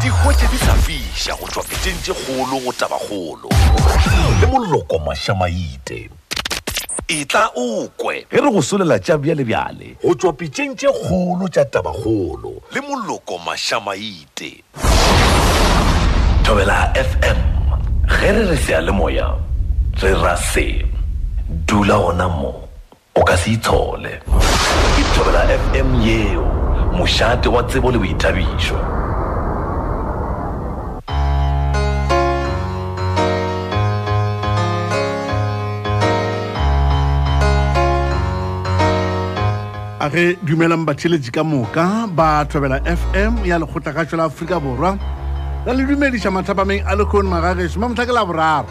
di hwetše di sa fiša go tšwa pitšeng tše kgolo go tabakgolo le moloko mašamaite e tla o ge re go solela tša bjalebjale go tšwa pitšeng tše kgolo tša tabakgolo le moloko mašamaite thobela fm ge re re seyalemoya re ra se. Dula gona mo o ka se itshole ke thobela fm yeo mošate wa tsebo le boithabišo a ge dumelang batheletši ka moka ba thobela fm ya lekgotla la aforika borwa. Ra le dumediša mathapameng a lekgone magageso mamotlha ke laboraro.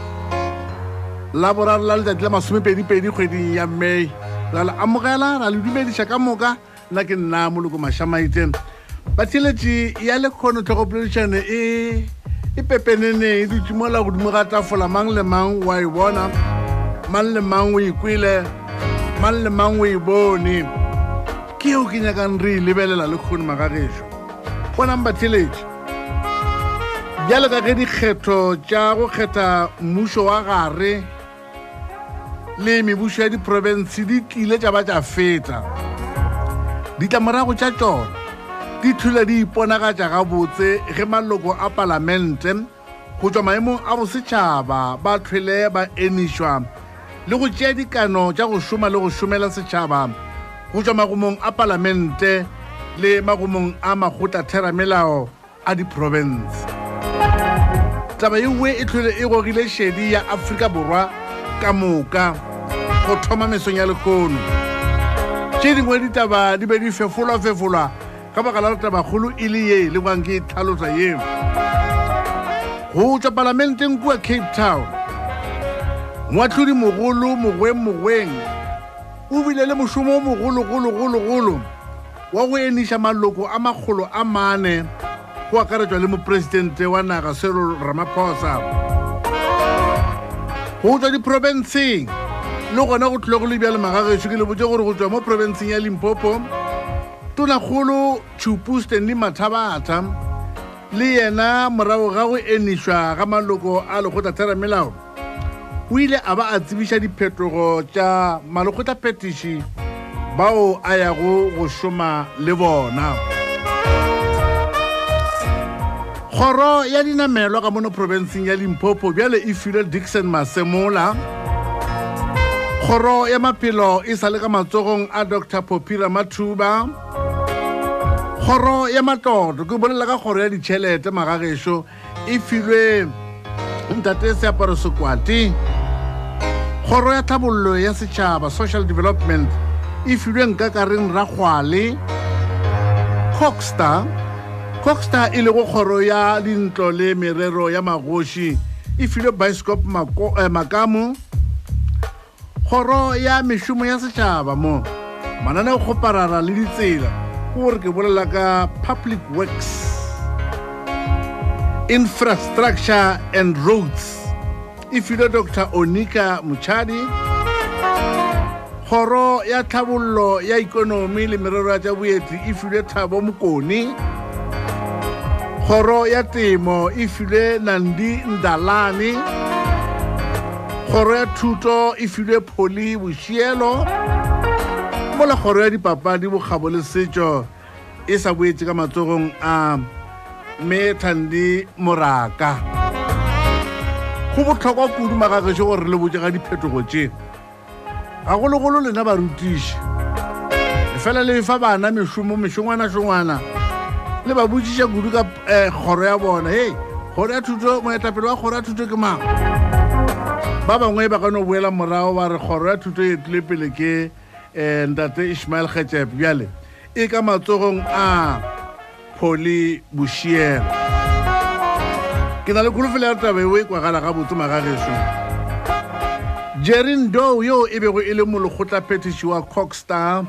Laboraro la letsatsi la masomepedipedi kgweding ya mei ra le amogela ra le dumediša ka moka nna ke nna moloko mašamaite batheletši ya lekgono tlhogopoledišane e e pepeneneng e dutse godimo ga tafola mang le mang wa e bona mang le mang o ikwele mang le mang o e bone ke eo ke nyakang re e lebelela le kgone magagešo. Bonang batheletši. Bjale ka ge dikgetho tša go kgetha mmušo wa gare le mebušo ya diprofense di tlile tša ba tša feta. Ditlamorago tša tšona di thula di iponagatša gabotse ge maloko a palamente go tšwa maemong a bosetšhaba ba tlhwele ba enišwa le go tšea dikano tša go šoma le go šomela setšhaba go tšwa magomong a palamente le magomong a makgotla theramelao a diprofense taba yewe e tlhole e gogile šedi ya aforika borwa ka moka go thoma mesong ya lekgono. Tše dingwe ditaba di be di fefolwa-fefolwa ka baka la tabakgolo e le ye le ke go tšwa palamenteng kua cape town. Moatlhodi mogolo mogweng mogweng o bile le mošomo o mogologologologolo wa go eniša maloko a makgolo a mane go akaretšwa le moporesidente wa naga sero ramaphosa. Go tswa diprofenseng le gona go tlhole go le bjale magagešo ke le botse gore go tswa mo profenseng ya limpopo tonakgolo chupu stanley mathabatha le yena morago ga go enišwa ga maloko a lekgotla theramelao o ile a ba a tsebiša diphetogo tša malekgotla phetiši bao a yago go šoma le bona. Kgoro ya dinamelwa ka mono profenseng ya limpopo bjale e filwe dixon masemola. Kgoro ya maphelo e sa le ka matsogong a dr popira mathuba. Kgoro ya matloto ke bolela ka kgoro ya ditšhelete magagešo e filwe ntate seaparo sekwati kgoro ya tlhabollo ya setšhaba social development e filwe nka ka reng ragwale cockstar cockstar e lego kgoro ya dintlo le merero ya magoši e filwe bioscope eh, makamo. Kgoro ya mešomo ya setšhaba mo mananeo kgoparara le ditsela ke gore ke bolela ka public works infrastructure and roads e filwe dr onika mochadi kgoro ya tlhabollo ya ikonomi le merero ya tša boeti e filwe thabo mokoni kgoro ya temo e filwe nandi ndalane. Kgoro ya thuto e filwe pholi bošielo mola kgoro ya dipapadi bokgabo le setšo e sa boetse ka matsogong a mme thandi moraka go botlhokwa kudu magagešo gore re le botse ga diphetogo tše. Gagologolo lena barutiši fela le fa bana mešomo mešongwana-šongwana le ba botšiša kudu ka um kgoro ya bona. Hei kgoro ya thuto moetapele wa kgoro ya thuto ke mang? Ba bangwe ba ka no boela morago ba re kgoro ya thuto e tlile pele ke um ntate ishmael kgetšep bjale e ka matsogong a poli bošielo ke na le kholofelo ya taba eo e kwagala ga botse magagešo jerin dow yo e bego e le molekgotla phetiši wa cockstar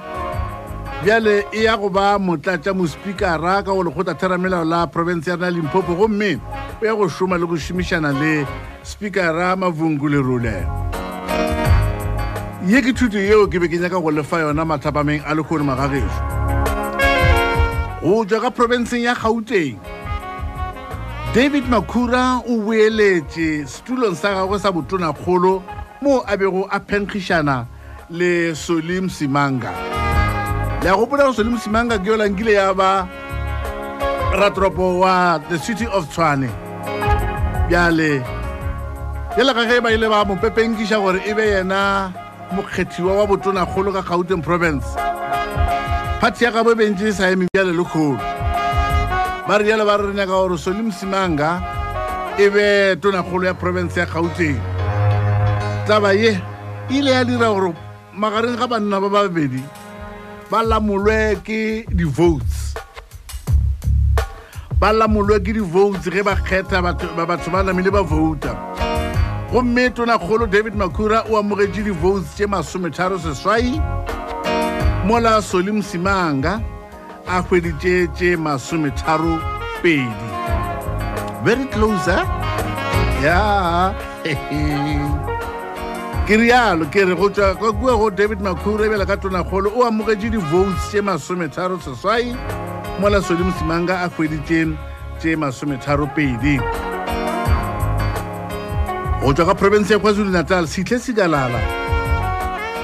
bjale e ya go ba motlatša mospikara ka go lekgotla theramelao la province ya rena limpopo gomme o ya go šoma le go šomišana le spikara mavungulerule ye ke thuto yeo ke be ke nyaka go lefa yona mathapameng a lekgone magagešo go tswa ka profenseng ya gauteng david makhura o boeletše setulong sa gagwe sa botonakgolo moo a bego a phenkgišana le solim simanga. Le a gopola go solim simanga ke yolankile ya ba ratoropo wa the city of tshwane. Bjale bjale ga ge ba ile ba mo pepenkiša gore e be yena mokgethiwa wa botonakgolo ka gauteng province. Party ya gabo bentse sa eme bjale le kgolo ba re jalo ba re nyaka gore solim simanga e be tonakgolo ya province ya gauteng. Taba ye ile ya dira gore magareng ga banna ba babedi ba lamolwe ke di-votes. Ba lamolwe ke di-votes ge ba kgetha batho ba namile ba vouta. Gomme tonakgolo david makura o amogetše di-votes tše masometharo seswai. Mola solim simanga a hweditše tše masometharo pedi. Very close eh? ya. Ke rialo ke re go tswa ka kua go david makhura ebela ka tonakgolo o amogetše di-votes tše masometharo seswai mola sodim simanga a hweditše tše masometharo pedi. Go tswa ka province ya kwazulu natal setlhe sikalala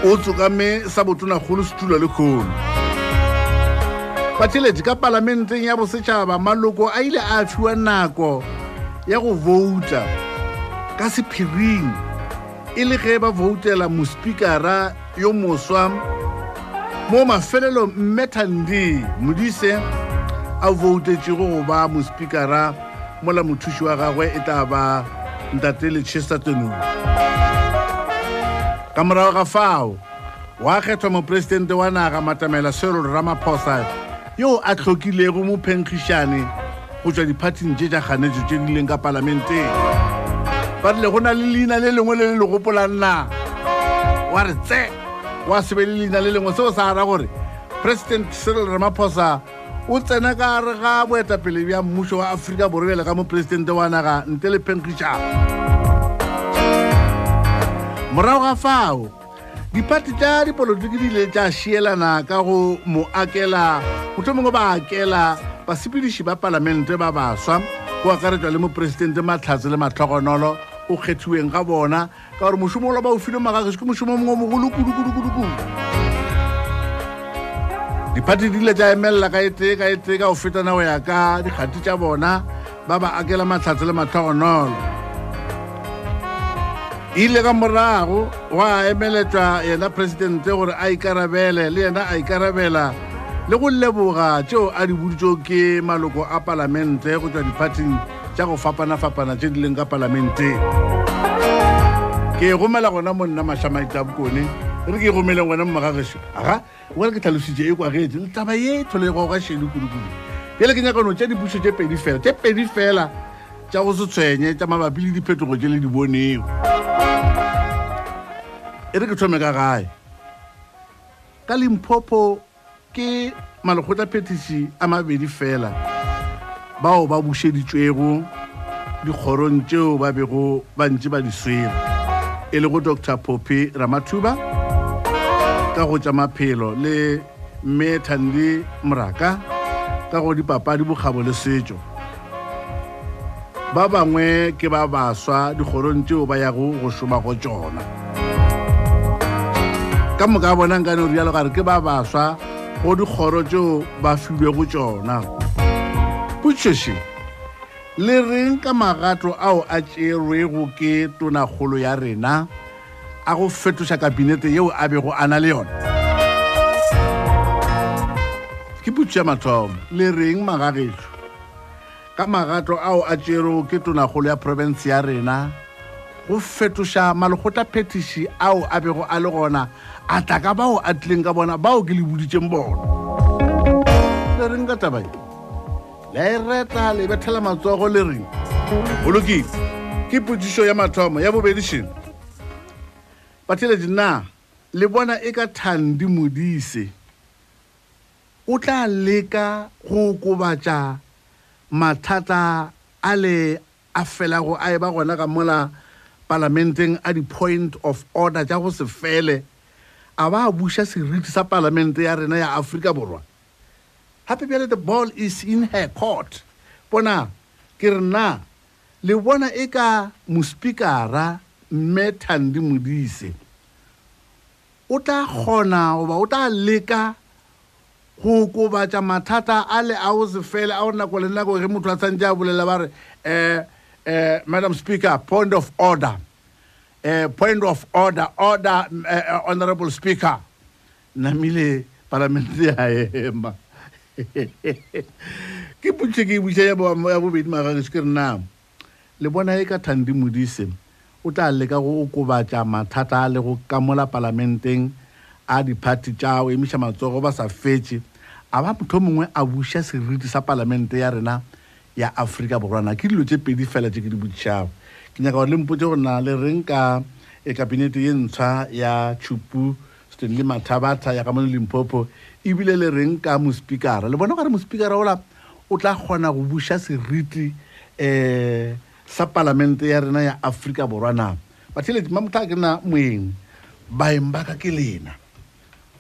o tsokame sa botonagolo setulo le kgono batheletše ka palamenteng ya bosetšhaba maloko a ile a fiwa nako ya go vouta ka sephiring. E le ge ba voutela mospikara yo moswa mo mafelelo mme thandi modise a voutetšego go ba mospikara mola mothuši wa gagwe e tla ba ntate lechester tenou ka morago ga fao wa kgethwa moporesidente wa naga matamela serol ramaphosa yo a tlhokilego mo phenkgišane go tswa diphathing tše tša kganetso tše di leng ka palamenteng ba rile go na le leina le lengwe le le le gopolanna wa re tse wa se be le leina le lengwe. Seo sa ra gore president seril ramaphosa o tsena ka gare ga boetapele bja mmušo wa aforika borobele ka moporesidente wa naga ntle le phenkgišano morago ga fao dipati tša dipolotiki di ile tša šielana ka go mo akela motho mongwe ba akela basepediši ba palamente ba baswa go akaretswa le moporesidente matlhatse le matlhogonolo o kgethiweng ga bona ka gore mošomo ola ba o file magagešo ke mošomo mongwe mogolo kudu-kudu-kudu-kudu. Diphathi di ile tša emelela ka etee ka etee ka go fetana go ya ka dikgati tša bona ba ba akela matlhatse le matlhogonolo ile ka morago wa emeletšwa yena presidente gore a ikarabele le yena a ikarabela le go leboga tšeo a di boditšo ke maloko a palamente go tšwa diphathing tša go fapana-fapana tše di leng ka palamenteng ke gomela gona monna mašamaita bokone re ke gomeleng gona mmagagešo aga ore ke tlhalositše e kwa getse le taba ye tlholego ga šedi kudu-kudu pele ke nyakano tša dipušo tše pedi fela tše pedi fela tša go se tshwenye tša mabapi le diphetogo tše le di bonego. E re ke thome ka gae. Ka limpopo ke malokgotla phetiši a mabedi fela bao ba bušeditšwego dikgorong tšeo ba bego ba ntše ba di swere. E le go dr poppy ramathuba ka go tša maphelo le mme thandi moraka ka go dipapadi bokgabo le setšo ba bangwe ke ba baswa dikgorong tšeo ba yago go šoma go tšona. Ka moka bona nkane o rialo gare ke ba baswa go dikgoro tšeo ba filwe go tšona. Potšoše le reng ka magato ao a tšerwego ke tonakgolo ya rena a go fetoša kabinete yeo a bego a na le yona? Ke putso ya mathomo. Le reng magagešo ka magato ao a tšerwego ke tonakgolo ya province ya rena go fetoša malokgotla phetiši ao a bego a le gona a tla ka bao a tlileng ka bona bao ke le boditšeng bona. Le reng ka tabae le a e reta le bethela matsogo le reng? Bolokile ke potsišo ya mathomo ya bobedišene batheletši na le bona e ka thandi modise? O tla leka go kobatša mathata a le a felago a e ba gona ka mola palamenteng a di-point of order tša go se fele a ba a buša seriti sa palamente ya rena ya aforika borwa. Gape bjale the ball is in her court. Bona ke re na le bona e ka mospikara mme thandi modise. O tla kgona goba o tla leka go kobatsa mathata a le a o se fele a o nako le nako ge motho a tshwantse a bolela ba re um madam speaker point of order. Uh, point of order order honorable speaker. Namile palamente ya ema ke putse ke butse ya bobedi magagese ke re na le bona e ka thandi modise o tla leka go kobatsa mathata a le go kamola palamenteng a di-party tša o emiša matsogo ba sa fetse a ba motho mongwe a buša seriti sa palamente ya rena ya aforika borwana ke dilo tše pedi fela tše ke di botšišago ke nyaka gore le mpotse gore na le reng ka e kabinete ye ntshwa ya chupu stanley mathabatha ya ka mono limpopo ebile le reng ka mospikara. Le bona gore mospikara ola o tla kgona go buša seriti um sa palamente ya rena ya aforika borwa na. Batheletši mamotha ke na moeng baeng ba ka ke lena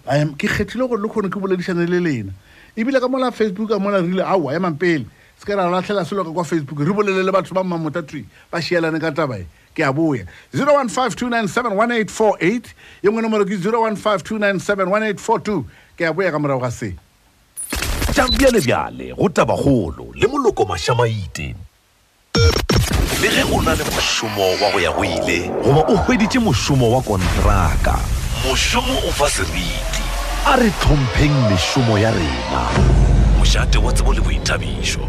ke kgethile gore le kgone ke boledišane le lena. Ebile ka mola facebook a mola rile aowa ema pele se ka ra latlhela selo ka kwa facebook re bolele le batho ba mmamotatwi ba šielane ka tabae ke a boya. 0152971848 ye ngwe nomoro ke 0152971842 ke a boya ka morago ga se. Tša bjalebjale go tabakgolo le moloko mašamaite le ge o na le mošomo wa go ya go ile goba o hweditše mošomo wa kontraka mošomo o fa seriti a re tlhompheng mešomo ya rena. Mošate wa tsebo le boithabišo.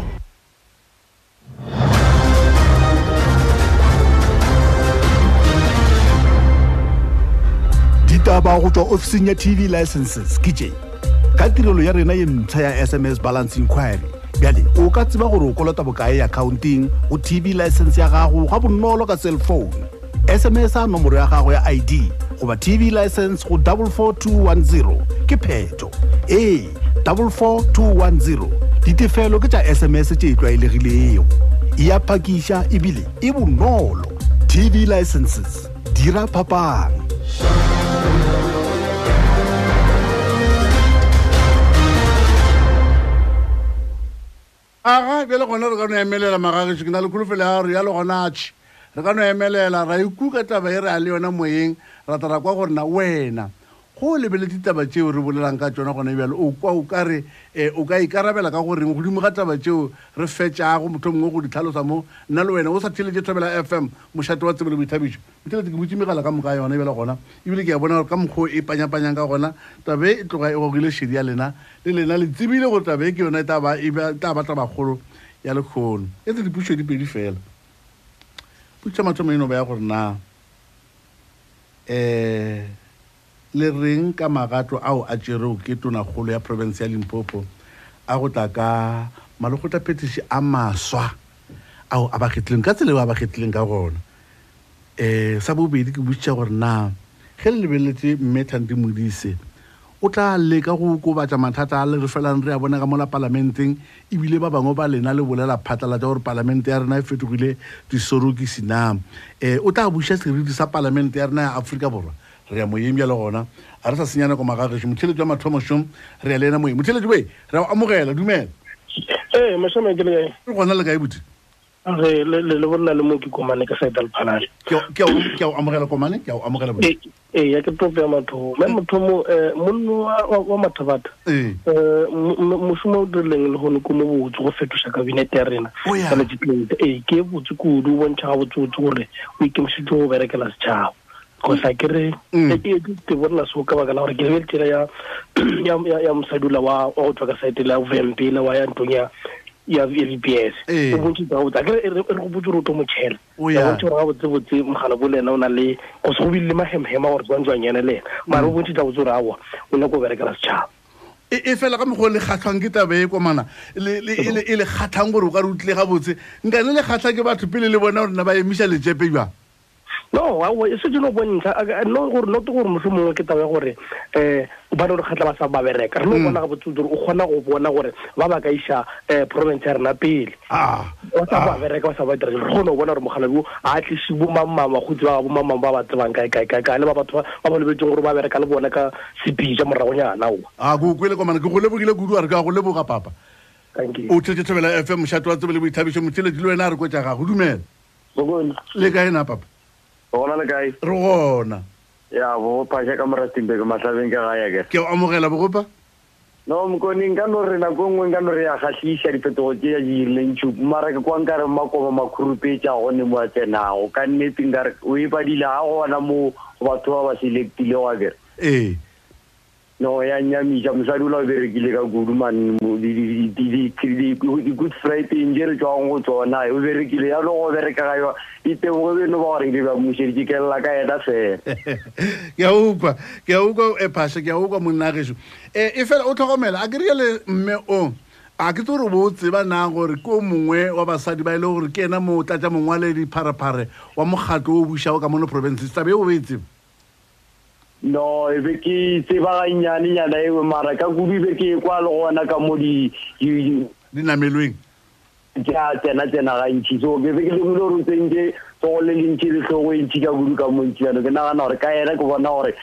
Ditaba go tswa ofising ya tv licenses ke tše ka tirelo ya rena ye ntsha ya sms balance inquiry. Bjale o ka tseba gore o kolota bokae accounting go tv license ya gago ga bonolo ka cellphone. Sms a nomoro ya gago ya id goba tv license go 44210 ke pheto ee 44210 ditefelo ke tša sms tše e tlwaelegilego e a phakiša ebile e bonolo. Tv licenses dira phapang. Aga bjale gona re ka no emelela magagešo ke na le kholofelo ya gore ya le gona tšhe re ka no emelela ra ikuka taba e re a le yona moyeng ra tara kwa gore na wena go lebeletse taba tšeo re bolelang ka tsona gona bjalo. O kwa o ka re um o ka ikarabela ka goreng godimo ga taba tšeo re fetšago motho mongwe go di tlhalosa mo nna le wena o sa theletše thobela f m mošate wa tsebele boithabišo. Motheletše ke botse megala ka moka yona bjale gona ebile ke a bona gore ka mokgwa o e panyapanyang ka gona tabe e tloga e gogile šedi ya lena le lena le tsebile gore tabe e ke yona e tla ba e ba- tla ba tabakgolo ya lekgono. E tse dipušo dipedi fela putša mathomo eno ba ya gore na um le reng ka magato ao a tšereo ke tonakgolo ya province ya limpopo a go tla ka malokgotla phetiši a maswa ao a ba kgethileng ka tsela eo a ba kgethileng ka gona. Um sa bobedi ke botšiša gore na ge le lebeletse mme thandi modise o tla leka go kobatsa mathata a le re felang re a bona ka mola palamenteng ebile ba bangwe ba lena le bolela phatlalatsa gore palamente ya rena e fetogile disorokisi na? Um o tla buša seriti sa palamente ya rena ya aforika borwa? Re ya moyeng bjale gona. A re sa senya nako magagešo. Motheletsi wa mathomošom re ya le ena moyeng motheletsi we re a amogela. Dumela. Ee ke le gona le kae boti re le bolla le mo ke komane ka sidal palale ke ke o amogela komane? Ke o amogela bo e ya ke tope ya matho. Me motho mo eh, monno wa mathabata ee. eh mosimo o dirileng le gone ko mo botse go fetosa cabinet ya rena. Ka le diplomate ee, e ke botse kudu o bontsha ga botsotse gore o ikemiseditse go berekela setšhaba. Kosa ke re mm. ke bolela seo ka baka la gore ke lebe le tira ya mosadula wa go tswa ka site la vmp la wa ya ntong ya v p s. Ee. o bontšhitse ga botse a ke re re re go botse gore o tlo motšhela O ya. bontšhe gore ga botsebotse mogala bo le ena o na le go se go bile le mahemhema gore tswantswang ene le ena. Mare o bontšhitse ga botse gore aowa o nyako go berekela setšhaba. E e fela ka mokgwa o le kgatlhwang ke tabe e komana le- le- e le e le kgatlhang gore o ka re utlile gabotse nka ne le kgatlha ke batho pele le bona gore na ba emiša letsepe jwa no aowa e setse no bontsha no note gore motlho mongwe ke taba ya gore um ba ne re kgatlha ba sa ba bereka re no bona ga botse gore o kgona go bona gore ba ba ka iša um province ya rena pele ba sa ba bereka ba sa ba dira re kgone go bona gore mogala bo a tlise bo mamama go tseba bo mamama ba ba tsebang kae kae kae kae le ba batho ba ba lebetseng gore ba bereka le bone ka sepija moragonyana oa a ko kwele komana ke go lebogile kudu a re ka go leboga papa thank you o thetse thobela f m mošato wa tsebe le boithabišo le wena a re kwetša gago dumela le kae na papa gona le kae? Re gona. Ya bo phasha ka morastimbe ke matlhabeng ke gae ke ke amogela bogopa? No mokone nka no re nako nngwe nka no re ya kgatlhisa diphetogo tse ya dirileng tšhupu mara ke kwa nkare makoma makhurupeetša gone mo a tsenago ka nnete nkare o e padile ga gona mo batho ba ba selectile wa kere. Ee no ya nyamiša mosadi o la o berekile ka kudu man di-good friday nje re tswang go tsona o berekile ya le go bereka ga yo itebogo beno ba gore ke ba mošeditše kelela ka ena fela. Ke a ukwa ke a ukwa e phasha ke a ukwa monnageso um e fela o tlhokomela a ke riele mme o a ke tse gore bo o tseba na gore ke o mongwe wa basadi ba e le gore ke ena mo tlatša mongwaledi pharephare wa mokgatlo o bušago ka mono province. Tabe o be e tseba no e be ke tseba gannyane nyana ewe mara ka kudu e be ke kwa le gona ka mo di di- dinamelweng tša tsena tsena gantšhi so ke be ke lemile gore o tsentse tsogo le le tlhogo e ntšhi ka kudu ka mo ntši yano ke nagana gore ka ena ke bona gore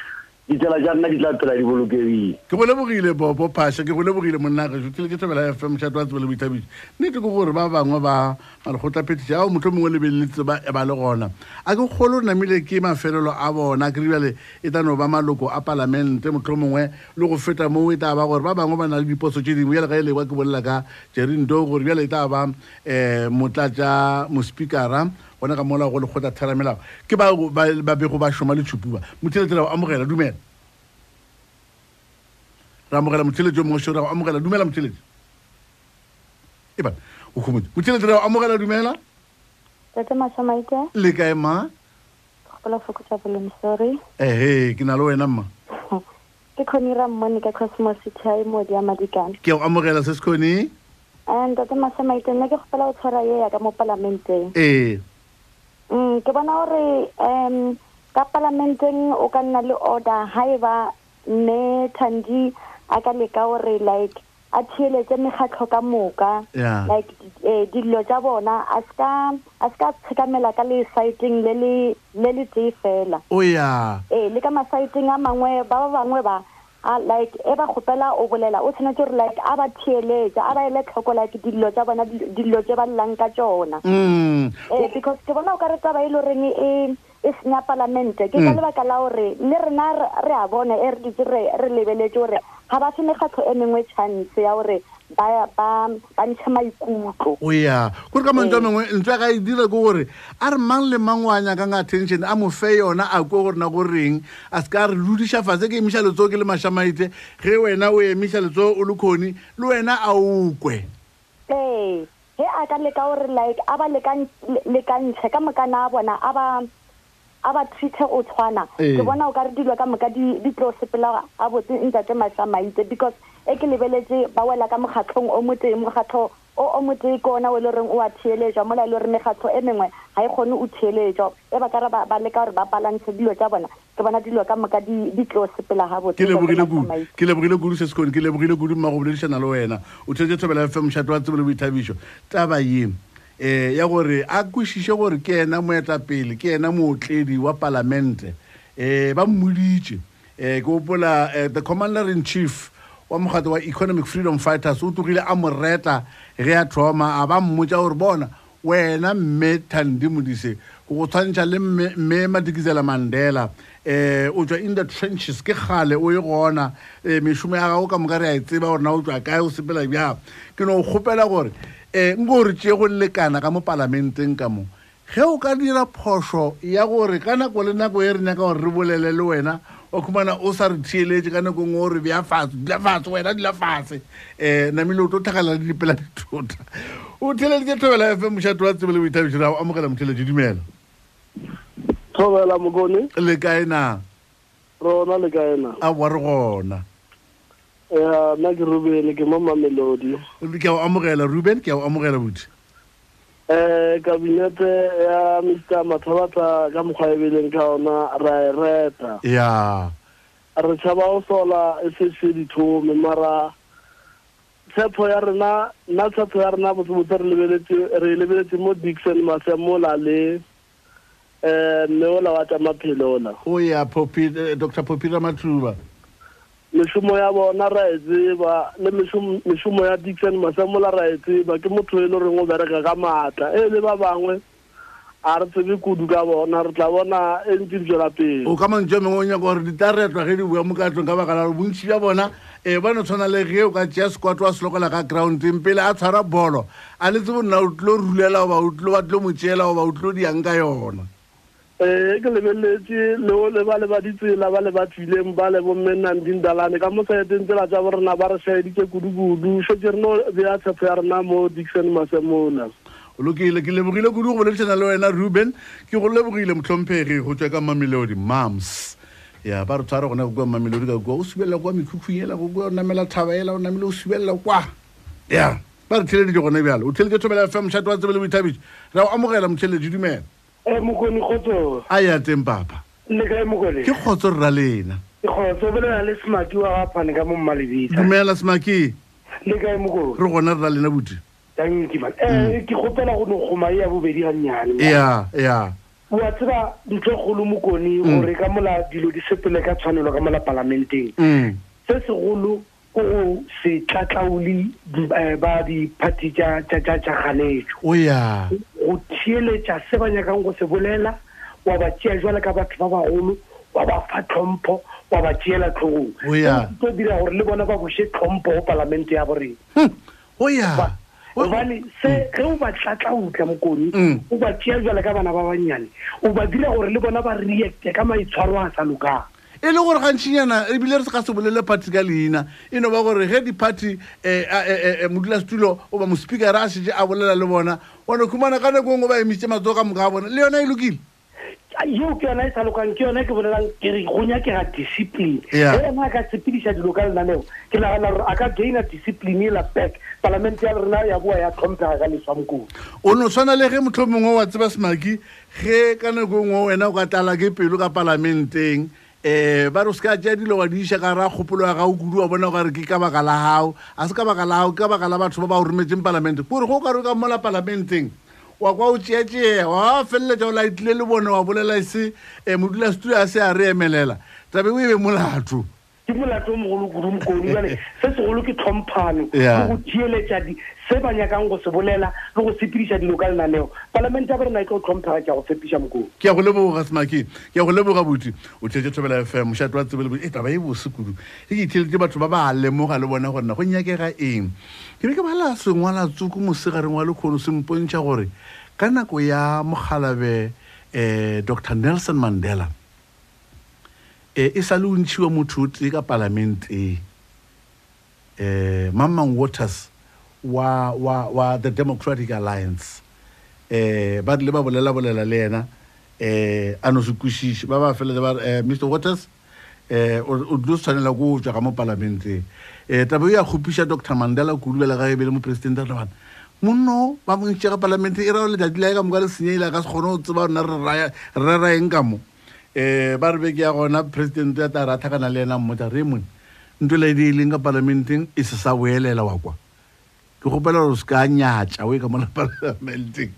ditsela tša nna di tla phela di bolokegile. Ke go lebogile bobo phasha ke go lebogile monnageso tile ke thobela fm šato wa tsebe le boithabišo. Nnete ke gore ba bangwe ba malekgotla phetiša ao motlho mongwe lebeletse ba le gona. A ke kgolo namile ke mafelelo a bona ke ribjale e tla no ba maloko a palamente motlho mongwe le go feta moo e tla ba gore ba bangwe ba na le diposo tše dingwe. Bjale ga e lekwa ke bolela ka jerindo gore bjale e tla ba um motlatša mospikara gona ka mola go lekgotla theramelao ke ba bego ba šoma le tšhupuba. Motheletela go amogela dumela. Ra amogela motheletši o mongwe šo ra go amogela dumela motheletši e ba o khomotse motheletši ra go amogela dumela. Tate masamaite le kae ma? Gopola fokotsa boleng sorry. Ehe ke na le wena mma ke kgonira mmone ka cosmo city a modi ya madikane. Ke go amogela se se kgone and tate masamaite nna ke gopola o tshwara ye yaka mo palamenteng. Ee um ke bona gore um ka palamenteng o ka nna le order. Ha e ba mme thandi a ka leka gore like a thieletse mekgatlho ka moka. Like eh, dilo tsa bona a ska a ska tshekamela ka le siteng le le le le tee fela. O ya. Ee le ka masaeteng a mangwe ba ba bangwe ba like e ba kgopela o bolela o tshwanetse gore like a ba theeletša a ba ele tlhoko like dilo tsa bona dilo- tse ba llang ka tsona. Eh because ke bona o ka re taba e le goreng e e senya palamente. Ke ka Mm. lebaka la gore le rena re a bone e re ditse re lebeletse gore ga ba fe mekgatlho e mengwe chance ya gore ba ntshe maikutlo. O ya kore ka mantswe a mangwe ntse a ka e dira ke gore a re mang le mang wa nyakang attention a mo fe yona a kwe gore na goreng a se ka re ludiša fatshe ke emiša letso ke le mašamaite ge wena o emiša letso o le kgone le wena a ukwe ee ge a ka leka gore like a ba lekan- le- lekantšhe ka mokana a bona a ba a ba treate go tshwana. Ke bona o ka re dilo ka moka di tlo sepela a botse ntate mašamaitse because e ke lebeletse ba wela ka mokgatlhong o motee mokgatlho o o motee ke ona o e le goreng o a theeletšwa mola e le gore mekgatlho e mengwe ga e kgone o theeletšwa e ba kare ba leka gore ba balance dilo tsa bona ke bona dilo ka moka di tlo sepela ga botse ke lebogile kudu Mašamaitse. ke lebogile kudu se sekone ke lebogile kudu mma go boledišana le wena. O thetse thobela fm mošato wa tsebo le boithabišo. Taba ye um ya gore a kwešiše gore ke ena moetapele ke ena mootledi wa palamente. Um ba mmoditše. Um ke gopola eh, the commander in chief wa mokgatlo wa economic freedom fighters o tlogile a mo reta ge a thoma. A ba mmotša gore bona wena mme thandi modise go go tshwantšha le mme madikizela mandela. Um o tswa in the trenches ke kgale o e gona. Um mešomo ya gago ka moka re a e tseba gore na o tswa kae o sepela bjang. Ke no go kgopela gore um nko gore tšee go lekana ka mo palamenteng ka mo. Ge o ka dira phošo ya gore ka nako le nako e re nyaka gore re bolele le wena wa khumana o sa re thieletse ka nako ngwe gore bja fatshe dula fatshe wena dula fatshe. Um namile o tlo thakala le dipela dithota o theleditse thobela fm mošato wa tsebe le boithabišo ra go amogela motheletše dumela. Thobela mokone le kae na? Rona le kaena a boa re gona. Ya nna ke ruben ke mo mamelodi. Ke a amogela ruben ke a go amogela botho um kabinete ya mr mathabata ka mokgwa e beleng ka ona ra e reta. Ya. Re tšhaba go sola e sese dithome mara tshepo ya rena nna tshepo ya rena botsebotse re lebeletse e mo dixon masemola le um mme la wa maphelo ola. O ya eh, dr popila mathuba mešomo ya bona ra e tseba le mešom- mešomo ya dixon masemola ra e tseba ke motho e le goreng o bereka ka maatla e le ba bangwe a re tsebe kudu ka bona re tla bona e ntse di tswela pele. O ka mantse mengwe o nyaka gore ditaretwa ge di bua mo katlong ka baka la gore bontšhi bja bona um ba no tshwana le ge o ka tšea squat wa selokola ka groundeng pele a tshwara bolo a letse bonna o tlilo rulela goba o tlilo ba tlilo mo tseela goba o tlilo diang ka yona um ke lebeletse leo le ba le ba ditsela ba le ba tswileng ba le bomme nanding dalane ka mo saeteng tsela tsa borena ba re saeditse kudu-kudu šetse re no bea tshepo ya rena mo dixon masemona o lokile ke lebogile kudu go boledišana le wena ruben. Ke go lebogile motlhomphegi go tswa ka mamelodi mams. Ya ba re tshware gona go kua mamelodi ka kua. O subelela kwa mekhukhung ela go kua o namela thaba ela o namele o subelela kwa. Ya ba re theleditse gone bjalo. O theleditse thobela fm mošhato wa tsebe le boithabiso ra o amogela motheletši dumela um mokoni kgotso a ya teng papa? Le kae mokone ke kgotso re ra lena ke kgotso bolela le semaki wa gaphane ka mo mmalebitsa dumela semaki le kae mokone re gona re ra lena boti tankiman um ke kgopela go ne kgoma e ya bobedi gannyane ya ya. Wa tseba ntho e kgolo mokone gore ka mola dilo di sepele ka tshwanelo ka mola palamenteng Mm. se segolo ko go se tlatlaole eh, ba di-party tša o ya. Go theeletša se ba nyakang go se bolela wa ba tšea jwale ka batho ba bagolo wa ba fa tlhompho wa ba tšeela tlhogong. O tlo dira gore le bona ba bose tlhompho go palamente ya borena. Hm, o O- gobane se ge o ba tlatlautla mokoni Mm. o ba tšea jwale ka bana ba bannyane o ba dira gore le bona ba reacte ka maitshwaro a sa lokang e le gore gantšhinyana ebile re se ka se bolele party ka leina. E no ba gore ge di-party um modulasetulo oba ba a šetse a bolela le bona one khumana ka nako ngwe ba emisitse matsogo ka moka ga bona. Le yona e lokile? Yeo ke yona e sa lokang ke yona ke bolelang kere go nyakega discipline. Ena a ka sepediša dilo ka lenaneo ke nagana gore a ka gaina discipline ela back. Palamente ya rena ya boa ya tlhomphega ka leswamokodi o no tshwana le ge motlho mongwe wa tseba semaki ge ka nako ngwe wena o ka tlala ke pelo ka palamenteng um ba re o se ka tšea dilo wa di iša ka ra kgopolo ya gago kudu wa bona gore ke ka baka la gago a se ka baka la gago ke ka baka la batho ba ba o rometseng palamente. Kore go o ka re o ka mola palamenteng wa kwa o tšeatšea wa feleletša o laitlile le bone wa bolela se um modulasetulo a se a re emelela. Tabe o e be molato ke molato o mogolo kudu mokoni jale se segolo ke tlhomphano le go theeletša di se ba nyakang go se bolela le go sepediša dilo ka lenaneo. Palamente ya borena e tlo tlhomphega ke a go tshepiša mokoni ke ya go leboga semaki ke ya go leboga boti o tletse thobela fm mošato wa tsebe le boti e taba e bose kudu. E ke itheletse batho ba ba lemoga le bona gorena go nyakega eng. Ke be ke bala sengwala tsoko mosegareng wa lekgono se mpontšha gore ka nako ya mogalabe um dr nelson mandela um e sa le o o tee ka palamenteng um mamang waters wa, wa, wa the democratic alliance. Eh ba rile ba bolela bolela le yena eh a no se kwešiše. Ba ba felele ba eh, mr waters eh o o tlo tshwanela ko o tswa ka mo palamenteng eh taba ya kgopiša dr mandela kudulela ga e be le mopresidente re bana monno ba montšhe ga palamente e rao letšatši la e ka moka le senyeile a ka se kgone go tseba rona re raya- raeng ka mo um ba re be ke ya gona presidente ya tla ra thakana le yena mmotsa raymond ntho le di e leng ka palamenteng e se sa boelela wa kwa. Ke gopela gore se ka nyatša o e ka mona palamenteng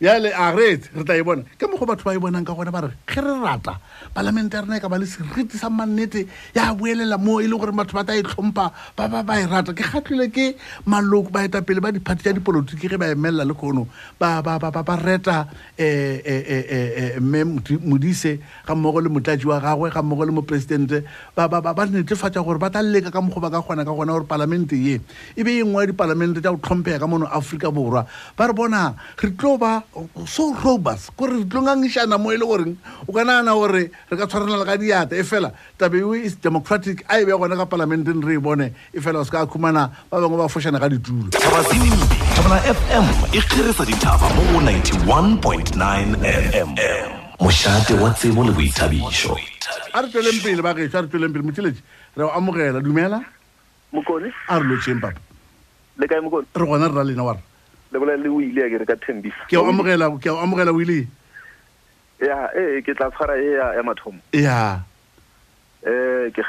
bjale a rete re tla e bona. Ke mokgo batho ba e bonang ka gona ba re ge re rata palamente ya rena e ka ba le seriti sa mannete ya boelela mo e le gore batho ba tla e tlhompha ba ba ba e rata. Ke kgatlhile ke maloko baetapele ba diphati tša dipolotiki ge ba emelela le kgono ba ba- ba- ba- ba reta um mme Modi- modise ga mmogo le motlatsi wa gagwe ga mmogo le mopresidente ba ba- ba ba netefatša gore ba tla leka ka mokgwa ba ka kgona ka gona gore palamente ye. E be e nngwe ya dipalamente tša go tlhomphega ka mono aforika borwa. Ba re bona re tlo ba so robus kore re tlo ngangišana mo e le goreng o ka naana gore re ka tshwarana le ka diata. E fela tabe eo is democratic a e be gona ka palamenteng re e bone e fela o se ka khumana ba bangwe ba fošana ka ditulo. Thobela fm e kgerisa dithaba mo go 91.9 fm mošate wa tsebo le boithabišo. A re tsweleng pele ba gešo a re tsweleng pele. Motheletši re o amogela dumela? Mokone. A re lotšheng papa. Le kae mokone? Re gona re ra lena wa re le bolela le o ile ya ke re ka thembisa. Ke o amogela ke o amogela o ile ya ee ke tla tshwara e ya mathomo. Ya. Ke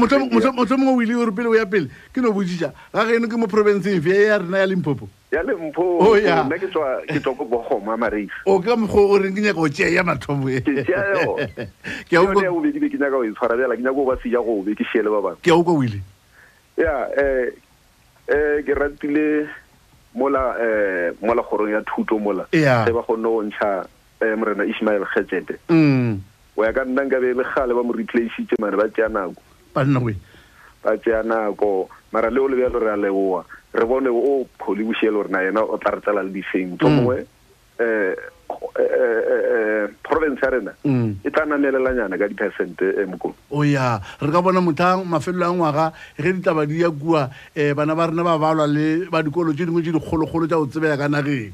motho ya- motho mongwe o ile ore pele o ya pele. Ke no botsisa ga geno ke mo provinceng fe e ya rena ya limpopo. Ya lempho Oh, nna ke tswa ke tswa bogoma mareisa o ka mokgwa o reng ke nyaka o tšea ya mathomo e. Ke utlwa- bobedi be ke nyaka o e bjala ke nyaka o ba gobe ke šiele ba bangwe. Ke a utlwa o ile ya um um ke ratile mola um mola kgorong ya thuto mola. Ge ba go ntšha um morena ismael kgetsete Mm, o ya ka nna nka be le gale ba mo replaceitše mane ba tšea nako. We ba tšea nako. Mara le bjalo re a leboa re bone o pholi bošiele gore na yena o tla re tsela le difeng to mongwe um province ya rena Mm. e tla namelelanyana ka di-percente mokolo o ya re ka bona motlhang mafelelo a ngwaga ge ditaba di ya kua um bana ba rena ba balwa le ba dikolo tse dingwe tse dikgologolo tsa go tsebega ka nageng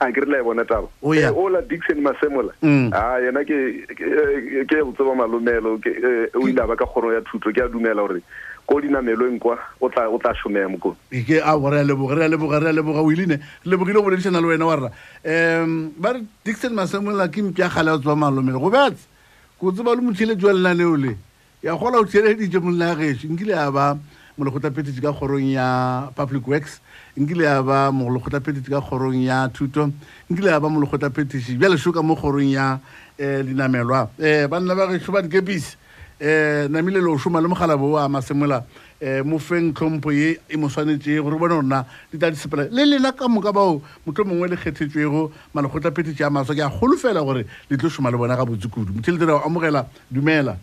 a ke re la e bona taba. Eh, ola dixon masemola Mm. a yena ke ke- ke o tseba malomelo eh, o ile a ba ka kgoro ya thuto ke a dumela gore ko dinamelong kwa o tla o tla šomea mokolo ke a go re a leboga re a leboga re a leboga o iline re lebogile go boledišana le wena wa rra um ba re dixon masemola ke mpia kgale ya tseba malomelo go betse ko tseba le motheletši wa lenaneo le ya gola o theeleditše monna ya gešo nkile ya ba molekgotlaphetisi ka kgorong ya public works nkile ya ba molekgotlaphetisi ka kgorong ya thuto nkile ya ba molekgotlaphetisi bjale šo ka mo kgorong ya um dinamelwa um banna ba gešo ba dikepisi um namile le o šoma le mogala bo a masemola um mo feng tlhompho ye e mo swanetše gore bone gorena di tla di sepela le lena ka moka bao motho mongwe le kgethetšwego malekgotlaphethiši a maswa ke a golofela gore le tlo šoma le bona ga botse kudu motheletši ra o amogela dumela.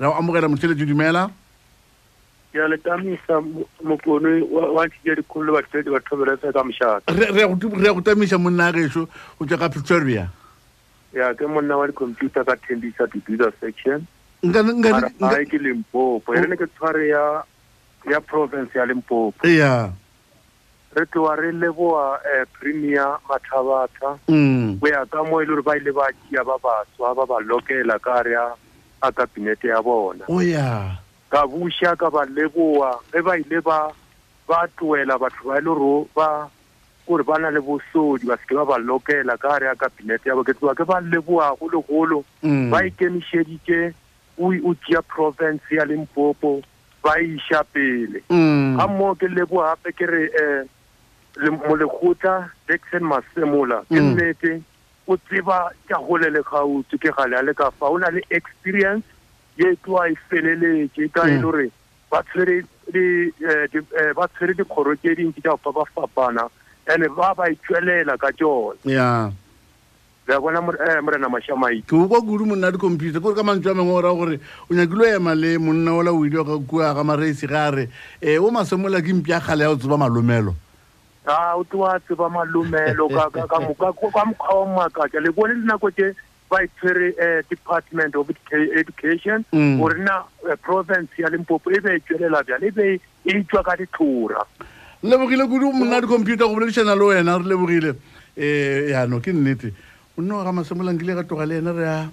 Ra o amogela motheletši dumela. Ke a letamisa mokone wa dikgolo le batledi ba thobeletse ka mošate re re a go tu- re a go tamiša monna a gešo go tšwa ka pretoria. Ya ke monna wa dicomputer ka tendisa section Nka- nka- mara nka- ke limpopo. Ere ne ke tshware ya ya province ya limpopo. Ya re tloa re leboa um premier mathabatha mm, go ya ka mo e le gore ba ile ba tšea ba baswa ba ba lokela ka re a- a kabinete ya bona o ya ka buša ka ba leboa ge ba ile ba ba tuela batho ba e le gore ba kore ba na le bosodi ba seke ba ba lokela ka re ya kabinete ya bo ke tloa ke ba leboago legolo Mm. ba ikemišeditše o o tšea province ya limpopo ba iša pele Mm. ga mmogo ke leboa gape ke re um molekgotla jackson masemola ke Mm. nnete o tseba ka gole le kgautse ke gale a le ka fa o na le experience ye tloa e feleletse ka e le Mm. gore ba tshwere di- eh, eh, ba fapana dikgoro tše dintši tša fapafapana and ba ba itswelela ka tšone ya le a bona more- eh, morena mašamai ke o kwa kudu monna a dicomputer kore ka mantswe a mangwe o raya gore o nyakile o ema le monna ola o ile ka kua ga mareisi ga re um o masemola ke mpia kgale ya go tseba malomelo. A o tloa tseba malomelo ka mokgwa wa mmakatša le bone dinako tše ba itshwere um department of Educa- education Mm. gore na eh, province ya limpopo e be e tswelela bjale e be e itswa ka ditlhora. Lebogile kudu monna a dicomputer go boledišana le wena re lebogile. Um yano ke nnete wa ga masemola nkile ka toga le ena re ya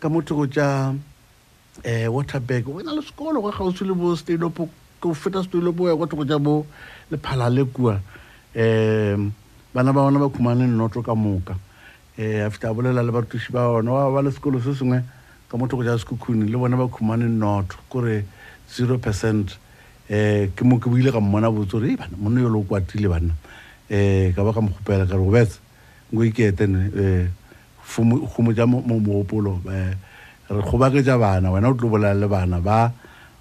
ka mo thoko tša um waterberg o na le sekolo go kgauswi le bo stadopo ke go feta stadopo ya kwa thoko tša bo lephala le kua. Um bana ba bona ba khumane nnoto ka moka. Um a fita a bolela le barutiši ba ona wa ba le sekolo se sengwe ka mo thoko tša sekhukhune le bona ba khumane nnoto kore zero percent um ke mo ke boile ka mmona botse gore "Ei, bana monna yo le o kwatile banna um ka ba ka mogopela ka re go betse nko iketene um mo mogopolo um re kgobaketša bana wena o tlo bolela le bana ba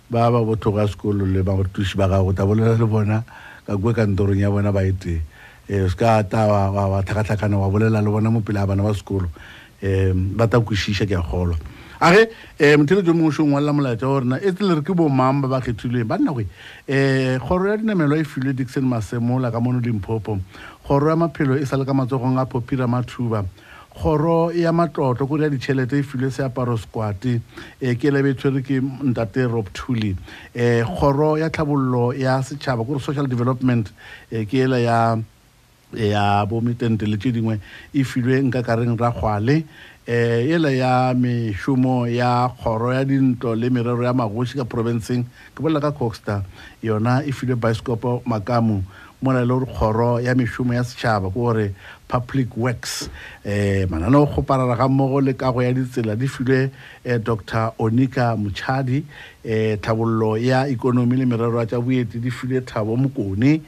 ba ba bothogo ya sekolo le barutiši ba gago ta bolela le bona ka kue kantorong ya bona ba etee um se ka ta wa- tlhakatlhakana wa bolela le bona mo pele a bana ba sekolo. Um ba ta kwešiša ke kgolwa. A ge um motheletso mongwe šong walela molaetša gorena e tlele re ke bomang ba ba kgethilweng? Banna goe um kgoro ya dinamelo e filwe dixon masemola ka mono limpopo. Kgoro ya maphelo e sa le ka matsogong a popira mathuba kgoro ya matlotlo kore ya ditšhelete e filwe seaparo squate um ke lebe tshwere ke ntate rob tully um kgoro ya tlhabololo ya setšhaba kore social development um ke ela ya ya bometente le tše dingwe e filwe nka kareng ragwale um ela ya mešomo ya kgoro ya dintlo le merero ya magoši ka provinceng ke bolela ka coxter yona e filwe bioscopo makamu mona e le gore kgoro ya mešomo ya setšhaba ke gore public works um mananeo kgoparara ga mmogo le kago ya ditsela di filwe um dr onika motšhadi um tlhabollo ya ikonomi le merero ya tša boeti di filwe thabo mokone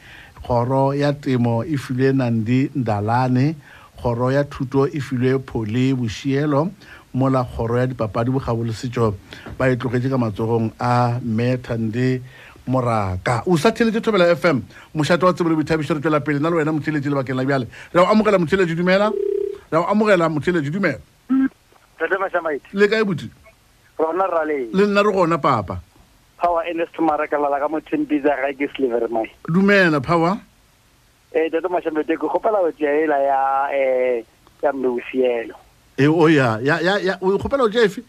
kgoro ya temo e filwe nandi ndalane kgoro ya thuto e filwe phole bošielo mola kgoro ya dipapadi bogabo le setšo ba e tlogetše ka matsogong a methande moraka o sa theletše thobela fm mošato wa tsebo le boithabišo re tswela pele na le wena motheletši lebakeng la bjale re o amogela motheletši dumela re o amogela motheletši dumela le kae boti rona ra le nna re gona papa power ernest marakalala ka mothempisa ga ke sliver mai dumela power um tate mašamaite ke kgopela go tšea ela ya um ya mmeusielo e o ya ya ya o kgopela o jefe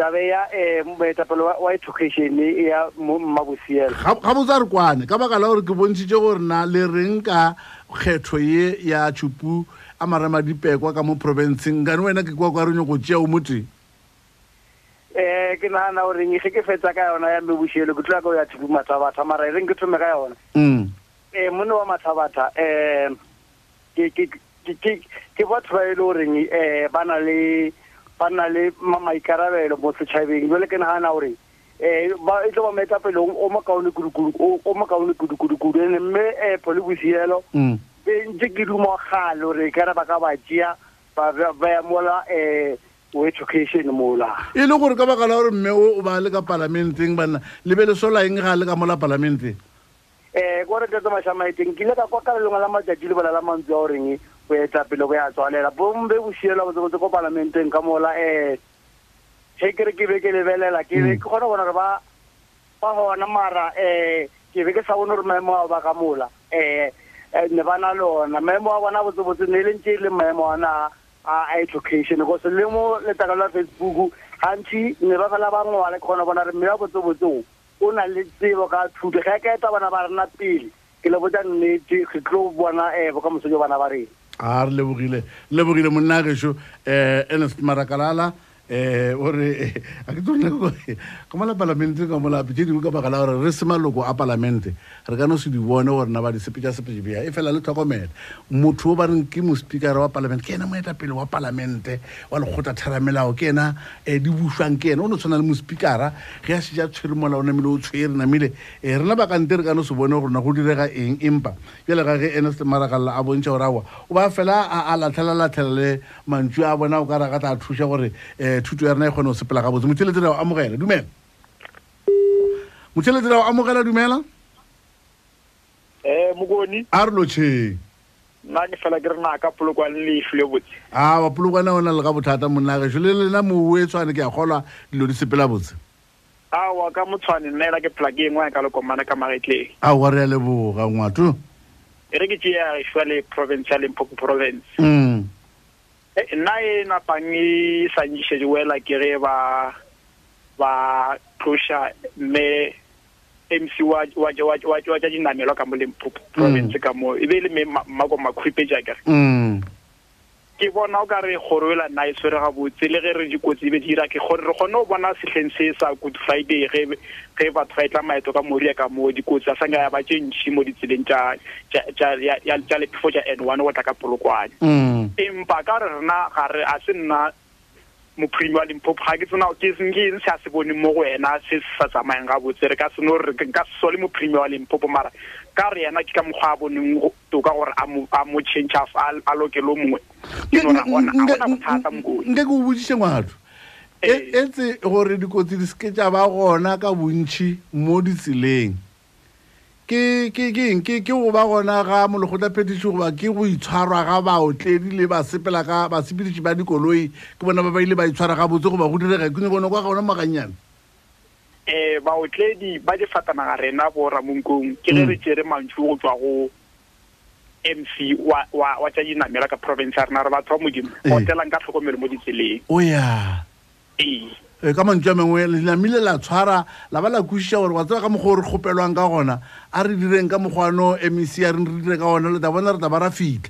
tabe ya um moetapele wa education ya mo- mmabosielo ga botsa re kwane ka baka la gore ke bontšhitše gore na le reng ka kgetho ye ya tšhupu a marama dipekwa ka mo provinceng kane wena ke kwa kwa re nyako tšea o moteng um ke nagana goreng ge ke fetsa ka yona ya mmebosielo ke tloya ka o ya thipu mathabatha mara e reng ke thome ka yona. Mm. um mone wa mathabatha um ke batho ba e le goreng um ba na le ba na le ma- maikarabelo mo setšhabeng jale ke nagana gore um e tlo ba maetapelong o mokaone kudukudu o o mokaone kudukudukudu ene mme pole bosielo e ntse ke duma gale gore kare ba ka ba tšea ba ba- ba ya mola um o education mola. E le gore ka baka la gore mme o o ba le ka palamenteng banna le be le sola eng ga le ka mola palamenteng um kore tete mašamaeteng ke ile ka kwa ka lelengwe la matšatši le bolela mantswe a goreng go eta pele go ya tswalela. Bombe bosiela botsebotse ko palamenteng ka mola um ge ke re ke be ke lebelela ke be ke kgona bona gore ba ba gona mara um ke be ke sa bone gore maemo ao ba ka mola. Um ne ba na le ona. Maemo a bona botsebotse ne e le ntse e le maemo ona a education. Because le mo letaka la facebook gantsi ne ba fela ba ngwale ke kgona bona re mme wa botsebotseo o na le tsebo ka thuto. Ge ka eta bana ba rena pele ke le botsa nnete ge tlo bona um bokamoso jo bana ba rena a re lebogile lebogile monna gešo um ernest marakalala um ore a ke tsone ka mola palamenteng ka molape tše dingwe ka baka la gore re se maloko a palamente re ka no se di bone gore na ba di sepetša sepetše bja e fela le tlhokomela motho o ba reng ke mospikara wa palamente ke ena moetapele wa palamente wa lekgotla theramelao ke ena um di bušwang ke ena o no tshwana le mospikara ge a šeja tshwere molao namile o tshwere namile um rena bakante re ka no se bone gore na go direga eng empa bjale ga ge ernest marakalela a bontšha gore aowa o ba fela a latlhela-latlhela le mantšu a bona o ka raga tla thuša gore um thuto ya rena e kgone go sepela gabotse motheletsi o amogela. Dumela. Motheletsi o amogela dumela? Um mokoni a re lotšheng nna ke fela ke re na ka polokwane le ifile botse. A bapolokwana o na le ga bothata monna gešo le lena moue tshwane ke a kgolwa dilo di sepela botse. Awa ka motshwane nna ela ke phela ke engwe ka lekomane ka magetleng a wa re a leboga ngwato. E re ke gešwa le province ya limpopo province. Mm. Eh, nna e napang e wela ke ge ba ba tloša mme mc wa wa wa wa wa tša dinamelwa ka mo limpopo province ka mo e be e le me mmako mako makhwipetša kere mm ke bona o ka re kgoroela nna e tshwere gabotse le ge re dikotsi e be dira ke kgone re kgone go bona setlheng se sa good friday ge batho ba etla maeto ka moria ka mo dikotsi a sanga ya ba tše ntšhi mo ditseleng tša lephefo tša n one go tla ka polokwane. Mm. Empa ka re rena ga re a se nna moprimi wa limpopo ga ke tsena ke se a se bone mo go wena se se sa tsamayeng gabotse re ka se no re nka se sole moprimi wa limpopo mara ka re yena ke ka mokgwa a boneng toka gore a mo- change a a lokele o mongwe. Ke no ra gona a gona bothata mokodi nke ke o botsiše ngwato e etse gore dikotsi di seke tša ba gona ka bontšhi mo ditseleng. Ke eng? Ke go ba gona ga molekgotla phetiši goba ke go itshwarwa ga baotledi le ba sepela ka basepediši ba dikoloi ke bona ba ba ile ba itshwara gabotse goba go direga. Ke nyakone kwa gona maganyana um baotledi ba difatanaga rena bo ramonkong ke ge re tsere mantšu go tswa go mc wa wa wa tša dinamela ka province ya rena. Re batho ba modimo Ee. otelang ka tlhokomelo mo ditseleng. O ya. Ee. Eh, ka mantšu a mengwe lenamile la tshwara la ba la kwešiša gore wa tseba ka mokgwa o re kgopelwang ka gona a re direng ka mokgwano mec a reng re dire ka gona le ta bona re ta ba ra fitlha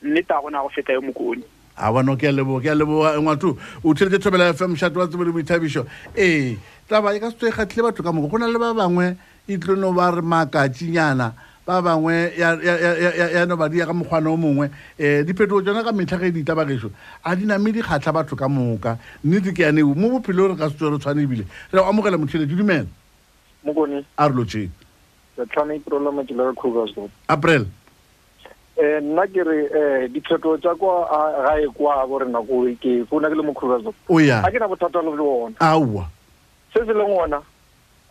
nnete a gona go feta yo mokoni a bona ke a leboga ke a leboga ngwato o theletse thobela fm mošato wa tsebo le boithabišo. Ee taba e ka se tso e kgatlhile batho ka moka. Go na le ba bangwe e tlo no ba re makatšinyana ba bangwe ya- no ba di ya ka mokgwana o mongwe. Um diphetogo tsona ka metlha ge di tabagešo a di name di kgatlha batho ka moka. Nnete ke yaneo mo bophelo re ka se tswe re tshwane ebile. Re go amogela motheletši dumela. Mokone a re lotšeng ke ke ka krugersdorp april um nna ke re um diphetho tsa kwa gae kwa bo rena ko ke founa ke le mo krugersdorp o ya. Ga ke na bothata le le ona aowa. Se se leng ona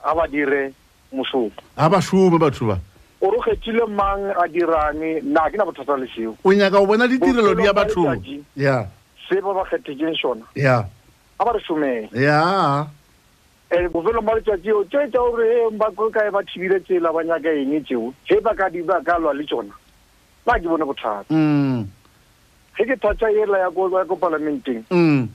a ba dire mošomo ga ba šome batho ba. O re kgethile mang a dirane nna ke na bothata le seo. O nyaka go bona ditirelo di ya Bophelo ba bathong letšatši, ya. se ba ba kgethetseng sona. Ya. A ba re šomele ya. Um bofelong ba letšatši o tše tša gore e ba ka kae ba thibile tsela ba nyaka eng tseo? Ge ba ka di ba ka lwa le tsona ba ke bone bothata. Mm. Ge ke thata ela ya ko ya go parlamenteng mm.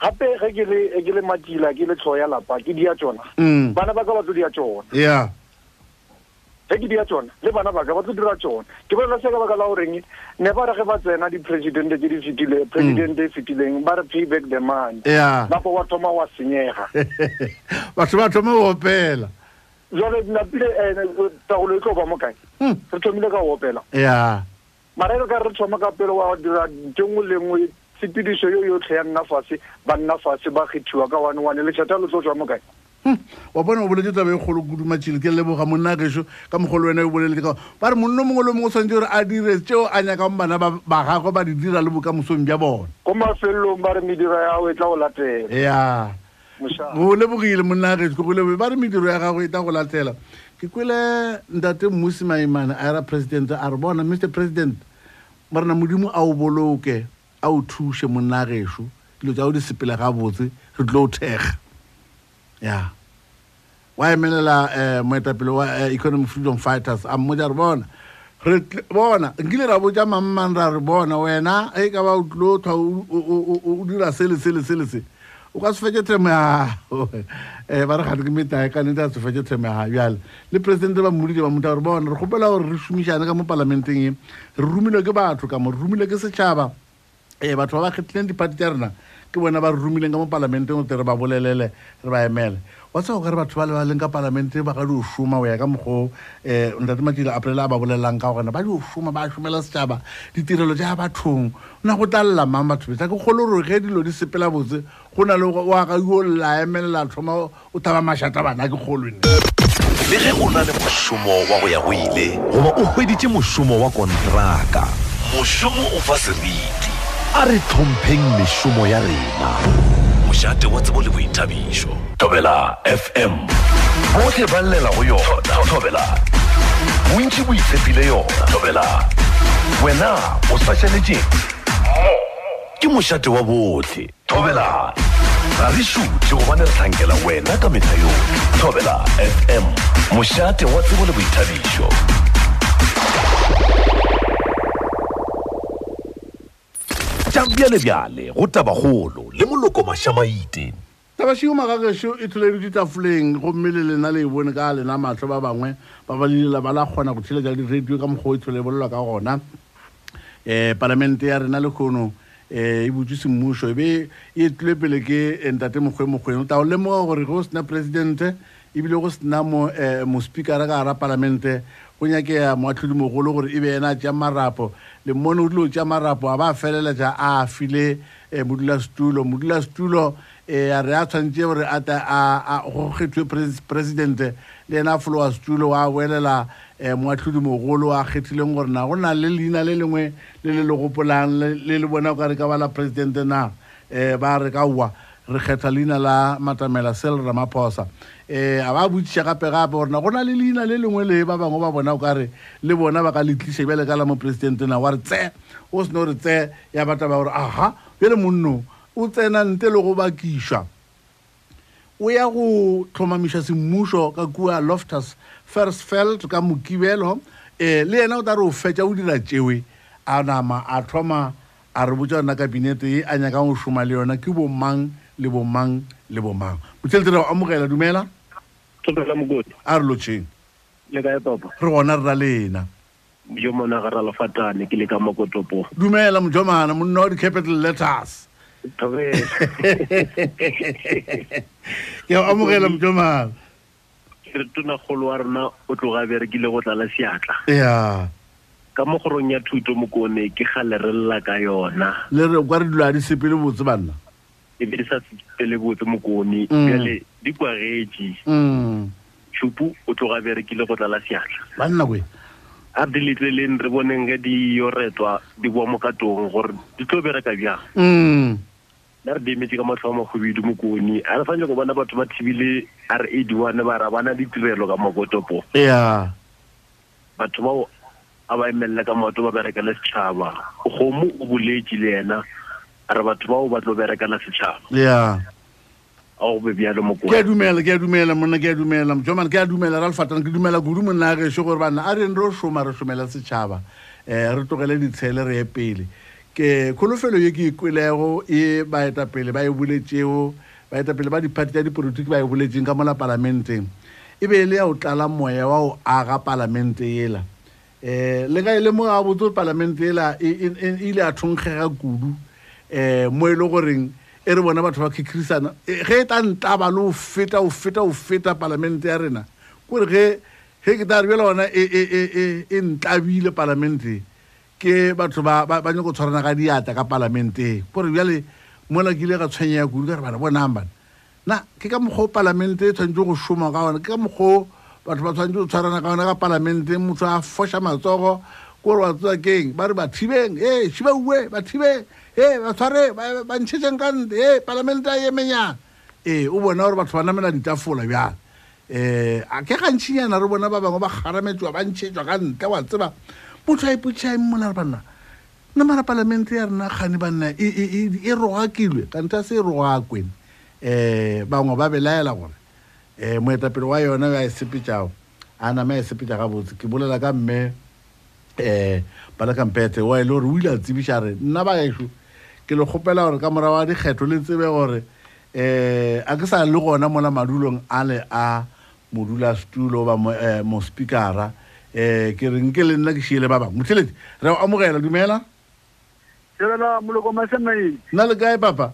gape ge ke le ke le matila ke le tlho ya lapa ke dia tsona. Mm. Bana ba ka ba tlo dia tsona. Yeah. Ge ke dia tsona le bana ba ka ba tlo dira tsona. Ke bolela se ka baka la goreng ne ba re ge ba tsena di-presidente tse di fetile presidente e fetileng ba re pay back the money. Ya napo wa thoma wa senyega. Batho ba thoma go opela jale napile tagolo e tlo ba mo kae Hmm. re thomile ka opela. Ya. Mara e ka re thoma ka pele wa dira nte nngwe le nngwe tshepedišo yo yotlhe ya nna fase ba nna fase ba kgethiwa ka one one lešata le tlo tswa mo kae Hmm. wa bona o boletse taba e kgolo kudu matšhile ke leboga monna gešo ka mogolo wena o boleletse ka ba re monno mongwe le mongwe o tshwanetse gore a dire tseo a nyakang bana ba gagwe ba di dira le bokamosong bja bona. Ko mafelelong ba re mediro ya gago e tla go latela. Ya mo lebogile monna gešo ke go leboge ba re mediro ya gago e tla go latela. Ke kwele ntate mmusi maimane a era president a re bona mr president ba rena modimo a o boloke a o thuše monna gešo. Dilo tsa o di sepele gabotse re tlo o thega ya. Wa emelela um moetapele wa eh, economic freedom fighters a mmotsa re bona. Re bona nkile ra boja mammang ra re bona wena e ka ba o tlo thwa o- o o- o- o dira sele sele sele se o ka se fetse temo yago um ba re gate ke metae ka nete a se fetse temo ya bjale. Le presidente ba mmoditse ba motha gore bona re kgopela gore re šomišane ka mo palamenteng e. Re romilwe ke batho ka mo re romilwe ke setšhaba. Um batho ba ba kgethileng dipati tša rena ke bona ba re romileng ka mo palamenteng gote re ba bolelele re ba emele wa tseba ka re batho ba le ba leng ka palamente ba ka di o šoma go ya ka mokgwa um ntate matile aprele a ba bolelelang ka gona ba di o šoma ba šomela setšhaba ditirelo tša bathong. O na go tlalela mang batho betsa ke kgolo gore ge dilo di sepela botse go na le wa ka yo la emelela thoma o thaba mašata bana ke kgolone le ge o na le mošomo wa go ya go ile goba o hweditše mošomo wa kontraka mošomo o fa seriti a re hlompheng mešomo ya rena mošate wa tsebo le boithabišo. Tobela fm botlhe ba llela go yona. Tobela bontši bo yona. Tobela wena o sa šaletšeng mo ke mošate wa botlhe. Thobela. Ga re šuthe gobane re hlankela wena ka mehla yotlhe thobela fm mošate wa tsebo le boithabišo tša bjalebjale go tabagolo le moloko mašamaite tabašio magagešo e tholeditše ditafoleng gomme le lena le e bone ka lena matlho ba bangwe ba ba lilela ba la kgona go theletša di-radio ka mokgwa o e thole bolelwa ka gona. Um palamente ya rena le kgono um e butswe semmušo e be e tlile pele ke eh, ntate mokgwe mokgweng o tla lemoga gore go sena presidente ebile go sena mo mospikara ka gara palamente go nyakea moatlhodimogolo gore e be ena a tšea marapo le mmone o o tšea marapo a ba feleletša a file um modulasetulo. Modulasetulo um a re a tshwanetse gore go kgethwe pres- presidente le ena a folowa setulo wa boelela um moatlhodi mogolo a kgethileng gore na go na le leina le lengwe le le le gopolang le le bona ka re ka bala presidente na um ba re ka wa re kgetha leina la matamela sel ramaphosa. Um a ba botšiša gape-gape gore na go na le leina le lengwe le ba bangwe ba bona o ka re le bona ba ka le tliša bjale ka la mopresidente na wa re tse o seno gore tse ya bataba gore aha bjale monno o tsena nte le go bakišwa o ya go tlhomamiša semmušo ka kua loftus fersfeld ka mokibelo. Um le yena o ta re o fetša o dira tšewe a nama a thoma a re botsa yona kabinete ye a nyakang go šoma le yona ke bomang le bomang le bomang botšhelete re go amogela dumela? A re lotšheng re gona re ra lena jo mona ga ra lefatane ke le ka mokotopo dumela mojomana monna wa di-capital letters. Ke go amogela mojomana. Re tonakgolo wa rona o tloga berekile go tlala seatla. Ya. Ka mo kgorong ya thuto mokone ke gale re lla ka yona. Le re kwa re dula di sepele botse banna e be di sa sepele botse mokone Mm. bjale di kwagetse mm. Tšhupu o tloga berekile go tlala seatla. Banna kwe? A re di letleleng re boneng ge di yo retwa di boa mo katong gore di tlo bereka bjang. Mm. Nna re di emetse ka matlho a makgobedu mokone. A re fanye go bona batho ba thibile r eighty-one ba ra bana ditirelo ka mokotopo ya batho bao a ba emelela ka maoto ba berekela setšhaba. Kgomo o boletše le ena. a re batho bao ba tlo berekana setšhaba ya. A go be bjalo ke a dumela ke a dumela monna ke a dumela. Jomane ke a dumela ra lefatana ke dumela kudu monna a gešo gore banna a reng re o šoma re šomela setšhaba um re tlogele ditshele re ye pele. Ke kholofelo ye ke e kwelego e baetapele ba e boletšego baetapele ba diphati tša dipolitiki ba e boletšeng ka mola palamenteng. E be e le ya o tlala moya wa go aga palamente ela. Um le ka e lemoga mo gore palamente yela e e- e ile a thonkgega kudu um mo e le goreng e re bona batho ba khikhirisana. Eh, ge e tla ntaba le o feta o feta o feta palamente ya rena kore ge ge ke tare bjela ona e- e e- e- ntlabile palamente ke batho ba ba- ba nyako tshwarana ka diatla ka palamenteng kore bjale mola ke ile ga tshwenyega kudu ka re bana bonang bana. Na ke ka mokgwa o palamente e tshwanetse go šoma ka ona ke ka mokgwa batho ba tshwanetse go tshwarana ka ona ka palamente motho a foša matsogo kore wa tswa keng ba re bathibeng e šibauwe bathibeng e ba tshware ba ba ntšhetšeng ka nte e palamente a emenyana ee o bona gore batho ba namela ditafola bjale um a ke gantšhinyana re bona ba bangwe ba kgarametšwa ba ntšhetšwa ka ntle wa tseba. Motho a ipotša mola re banna nna mara palamente ya rena kgane banna e- e e- e rogakilwe kante a se e rogakwen um bangwe ba belaela gore um moetapele wa yona a e sepetšago a nama a e sepetša gabotse. Ke bolela ka mme um balakampete wa e le gore o ile a tsebiša re nna ba ešo ke le kgopela gore ka morago wa dikgetho le tsebe gore um a ke sa le gona mola madulong a le a modulasetulo ba mo- speakara mospikara um ke re nke le nna ke šiele ba bangwe motlheledi re o amogela dumela? Sebela moloko masamaedi nna le kae papa?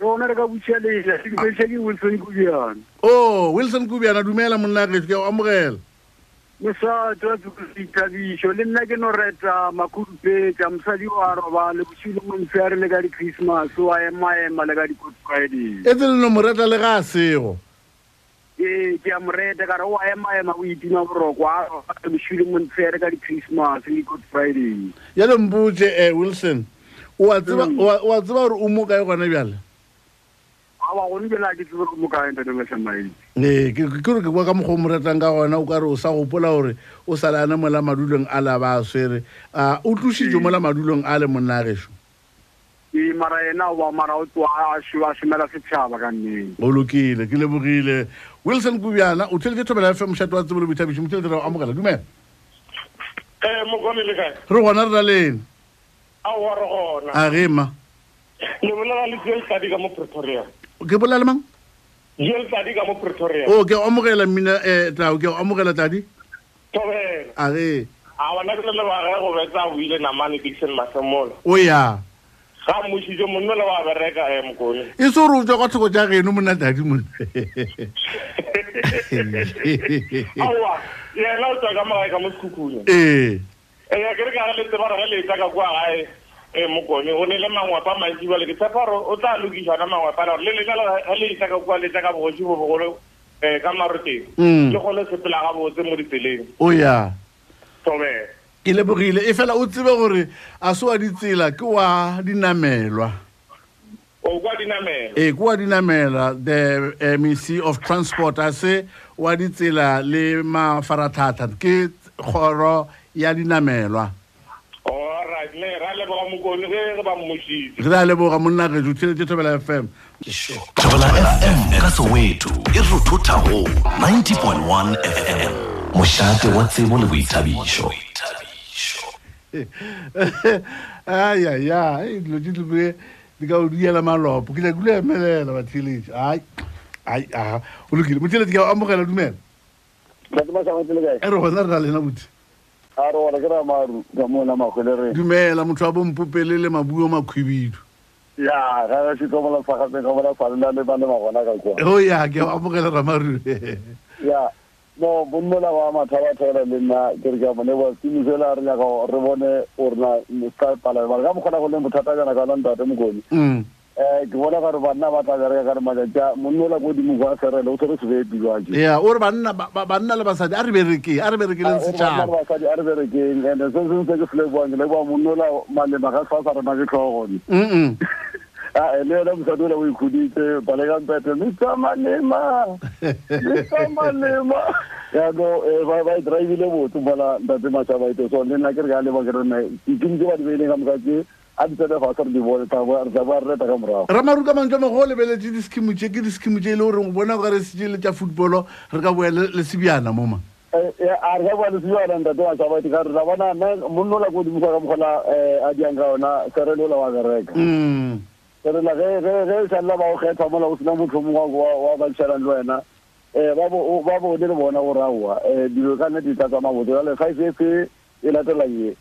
Ona re ka butšhelela sedipešha ke wilson kubiana. O Oh, wilson kubiana dumela monna ke o amogela mosato wa thabišo le nna ke no reta makhudupetša mosadi wa roba le botšhile montsheare le ka di-christmas wa emaema le ka di-good friday. E tse le no moreta le ga a sego? Ee ke a morete ka re wa emaema o itima boroko a roba le botšhile montsheare ka di-christmas le good friday. Ya lempotse um wilson o a tseba Mm. o a- o a tseba gore o mo kae gone bjale aba gone bjela ke tsebe re mo kae ntate masamaedi ee ke ke gore ke bua ka mokgwa o mo ratang ka gona o ka re o sa gopola gore o sa le ane mola madulong a la ba a swere a o tlositse mola madulong a le monna gešo? Ee mara ena oba mara o tloa a šo- a šomela setšhaba ka nneng o lokile ke lebogile. Wilson kubiana o theletše thobela fm mošato wa tsebolo boithabišo motheletše re o amogela. Dumela. Um mokone le kae? Re gona re na lene aowa re gona. A ge ma? Le bolela le joel tadi ka mo pretoria ke bolela le mang? Joel tadi ka mo pretoria. O ke a amogela mmina um tao ke a amogela tadi. Tobela a ge a bona ke le lebage go betsa o ile namane dixon masemola o ya. Ga mmošitše monno le wa bereka e mokone. E se gore o tswa ka thoko tša geno monna tadi monna. Aowa yena o tswa ka magae ka mo sekhukhune ee ee ke re ka ge le tseba re ge letsa ka kua gae e mokone o ne le mangwapa mantsi bale ke tshepa gore o tla lokišana mangwapa la gore le lena ga le letsa ka kua letsa ka bogoši bo bogolo um ka maroteng Mm. le sepela sepela gabotse mo ditseleng. O ya. Tobe ke lebogile e fela o tsebe gore a se wa ditsela ke wa dinamelwa. O kwa dinamela ee ke wa dinamelwa the eh, mec of transport a se wa ditsela le mafaratlhatlha ke kgoro ya dinamelwa mokone ge ge ba mmošitse re a leboga monna geso o theletše thobela fm thobela fm ka soweto e rothotha go 90.1 fm mošate wa tsebo le boithabišo. Ayaya dilo tše tlile di ka o diela malopo. Ke jakule emelela batheletše ai ai a o lokile. Motheletše ka o amogela dumela. E re gona re na lena botse a re gona ke ra maru ka mona makgwele re. Dumela motho wa bompopele le mabuo makhwibidu ya ga se ka mola sa gape ka mola sa nna le ba gona ka kwa. O ya ke amogela ramaru ya no bonnola wa mathaba thela le nna ke re ke a bone ba timi fela re nyaka re bone gore na ska pala ba ga mo kgona go le bothata jana ka ntate mokoni Mm. Eh ke bona gore banna ba tla bereka ka re matsatsi monnola ko dimo kwa serele o tshwere sebedi jwake ya o re banna ba- ba- banna le basadi a re berekeng a re berekeleng setšhaba. basadi a re berekeng and se sengwe se ke se leboang ke leboa la malema ga sa sa rena ke tlhogone le yena mosadi ola o ikhuditse balekampete mr malema mr malema. Yano eh, ba e drive-ile botse mola ntate mašabaite so le nna ke re ka leba ke rena ikentse ba di beileng ka moka ke a ditsene go ka re di bone tsa ba reta ka morago. Ramaruka mantlome go o lebeletse diskimo tse ke diskimo tse e le goreng o bona ka re sele tsa football re ka boya le sebjana mo e, e, a re ka boya le sebjana ntate wa sabatse ka re ra bona monna ola ko godimo ka mogola eh, a diang ka ona serele ola wa bereka. Mm. Serela ge e salela ba go kgetha mola o sena motlho mongwe wa bantšhanang le wena. Um ba bone le bona gore aowa eh, dilo ka nne di tla tsa mabotso jale ga e e se e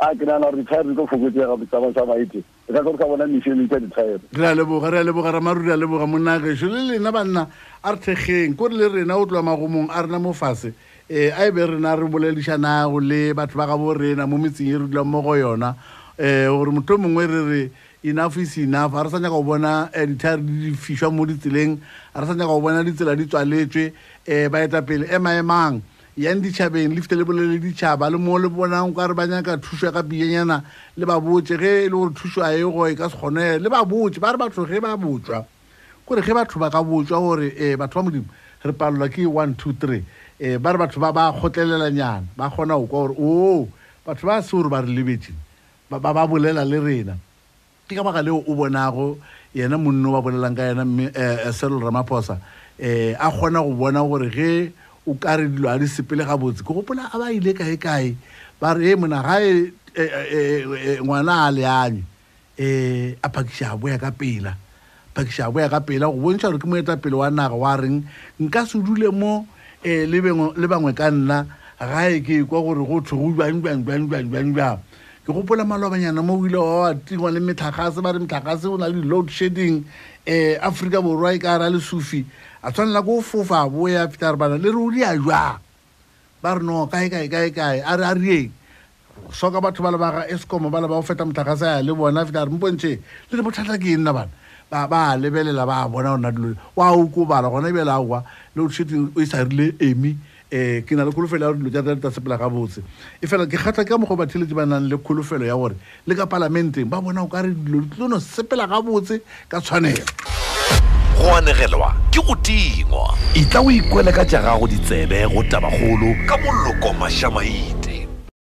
a ke nana gore dithaere di tlo fokotsega tsama sa maite e ka tlo re sa bona mešhini tša dithaere re a leboga re a leboga ramaru re a leboga monagešo le lena banna a re thekgeng kore le rena o tloa magomong a rena mo fase um a e be rena re boledišanago le batho ba ga bo rena mo metseng e re dulang mo go yona. Um gore motlho mongwe re re enough is enough. A re sa nyaka go bona um dithaere di fišwa mo ditseleng a re sa nyaka go bona ditsela di tswaletswe um baetapele ema-emang yang ditšhabeng le fite le bolele ditšhaba le mo le bonang ka re ba nyaka thuso ya ka pienyana le ba botse ge e le gore thuso a ego e ka se kgone le ba botse ba re batho ge ba botswa kore ge batho ba ka botswa gore um batho ba modimo re palelwa ke one two three um ba re batho ba ba kgotlelelanyana ba kgona go kwa gore o batho ba se gore ba re lebetseng ba ba bolela le rena. Ke ka baka leo o bonago yena monno wa bolelang ka yena mme um serol ramaphosa um a kgona go bona gore ge o ka re dilo a di sepele gabotse. Ke gopola a ba ile kae-kae ba re e mona ga e e- ngwana a leanye um a phakiša a boya ka pela phakiša a boya ka pela go bontšha gore ke moetapele wa naga wa reng. Nka se dule mo um le bangwe ka nna gae ke kwa gore go thwe go bjang ke gopola malobanyana mo o ile wa wa tingwa le metlhagase ba re metlhagase o na le di-load shedding um aforika borwa e ka ra le sufi a tshwanela ko fofa a boya feta re bana le re o di a jwang? Ba re no kae kae kae kae? A re a rieng soka batho ba le ba ga escom ba le ba go feta motlhagase ya le bona feta re mpontšhe le re bothata ke eng na bana? Ba ba lebelela ba bona gona dilo wa o kobala gona ebele aowa load shedding o e sa rile emi um ke na le kholofelo ya dilo tsa tsa sepela gabotse e fela ke kgatlha ka mokgwa batheletši ba nang le kholofelo ya gore le ka palamenteng ba bona o ka re dilo di tlono sepela gabotse ka tshwanelo go anegelwa ke go tingwa. Itla o ikwele ka tša gago ditsebe go tabakgolo ka moloko mašamaite